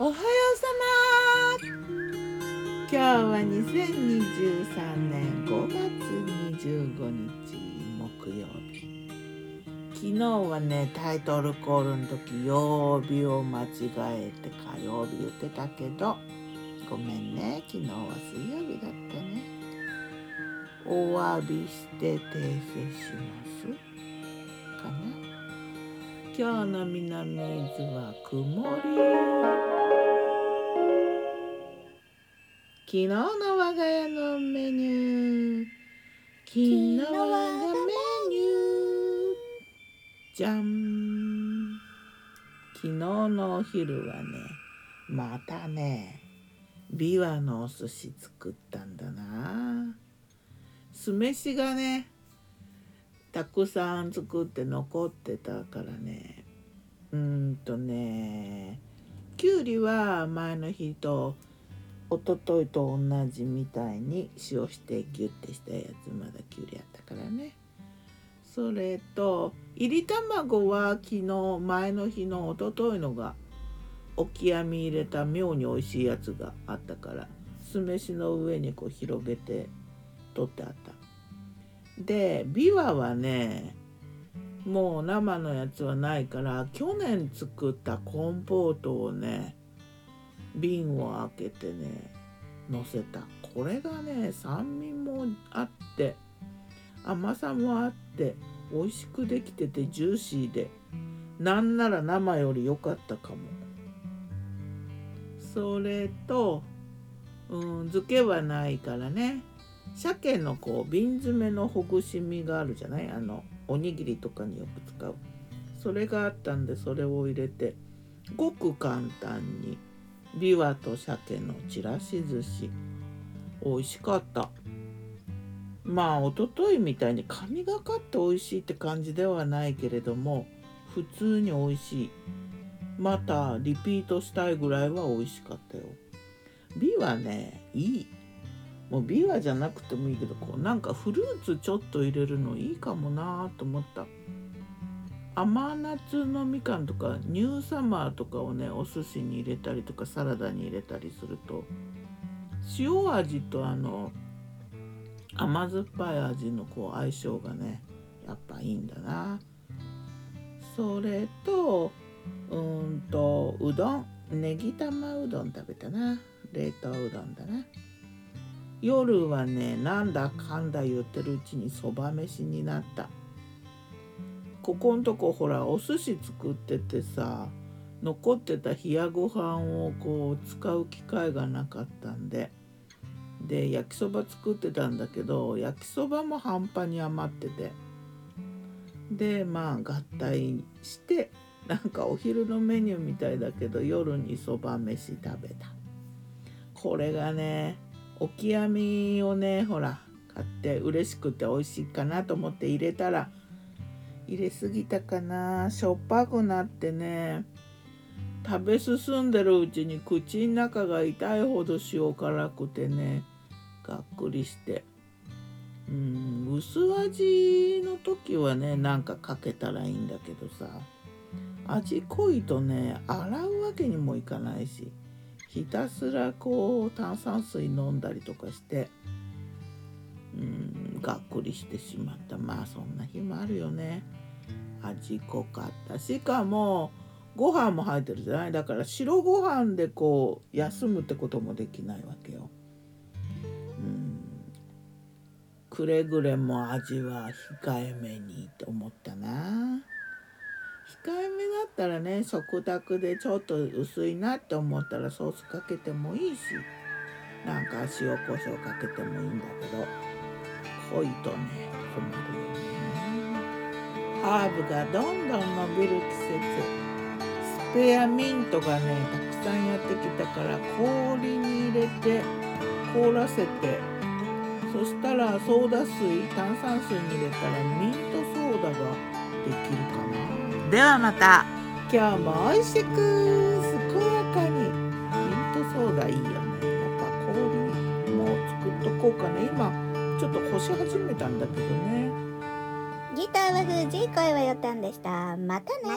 おはようさま。今日は2023年5月25日木曜日。昨日はねタイトルコールの時曜日を間違えて火曜日言ってたけどごめんね。昨日は水曜日だったね。お詫びして訂正します。かな。今日の南伊豆は曇り。昨日の我が家のメニュー。昨日我がメニュー。じゃん昨日のお昼はねまたねビワのお寿司作ったんだな。酢飯がねたくさん作って残ってたからね。うんとねきゅうりは前の日と一昨日と同じみたいに塩してギュッてしたやつまだきゅうりあったからね。それといり卵は昨日前の日の一昨日のがオキアミ入れた妙に美味しいやつがあったから酢飯の上にこう広げて取ってあった。でビワはねもう生のやつはないから去年作ったコンポートをね瓶を開けてねのせた。これがね酸味もあって甘さもあって美味しくできててジューシーでなんなら生より良かったかも。それと、うん、漬けはないからね。鮭のこう瓶詰めのほぐし身があるじゃない？あのおにぎりとかによく使う。それがあったんでそれを入れてごく簡単にビワと鮭のちらし寿司。美味しかった。まあ一昨日みたいに神がかって美味しいって感じではないけれども普通に美味しい。またリピートしたいぐらいは美味しかったよ。ビワねいい。もうビワじゃなくてもいいけどこうなんかフルーツちょっと入れるのいいかもなと思った。甘夏のみかんとかニューサマーとかをねお寿司に入れたりとかサラダに入れたりすると塩味とあの甘酸っぱい味のこう相性がねやっぱいいんだな。それとうんとうどん。ネギ玉うどん食べたな。冷凍うどんだな。夜はねなんだかんだ言ってるうちにそば飯になった。ここんとこほらお寿司作っててさ残ってた冷やご飯をこう使う機会がなかったんで。で焼きそば作ってたんだけど焼きそばも半端に余ってて。でまあ合体してなんかお昼のメニューみたいだけど夜にそば飯食べた。これがねオキアミをねほら買って嬉しくて美味しいかなと思って入れたら入れすぎたかな。しょっぱくなってね。食べ進んでるうちに口の中が痛いほど塩辛くてね。がっくりして。うん薄味の時はねなんかかけたらいいんだけどさ。味濃いとね洗うわけにもいかないし。ひたすらこう炭酸水飲んだりとかして。がっくりしてしまった。まあそんな日もあるよね。味濃かったしかもご飯も入ってるじゃない。だから白ご飯でこう休むってこともできないわけよ。うん。くれぐれも味は控えめにと思ったな。控えめだったらね食卓でちょっと薄いなって思ったらソースかけてもいいしなんか塩コショウかけてもいいんだけど。濃いとね困るよねハーブがどんどん伸びる季節。スペアミントがねたくさんやってきたから氷に入れて凍らせて。そしたらソーダ水炭酸水に入れたらミントソーダができるかな。ではまた。今日も美味しく。健やかに。ミントソーダいいよね。やっぱ氷も作っとこうかね。今ちょっと干し始めたんだけどね。ギターは藤井声はよたんでした。またね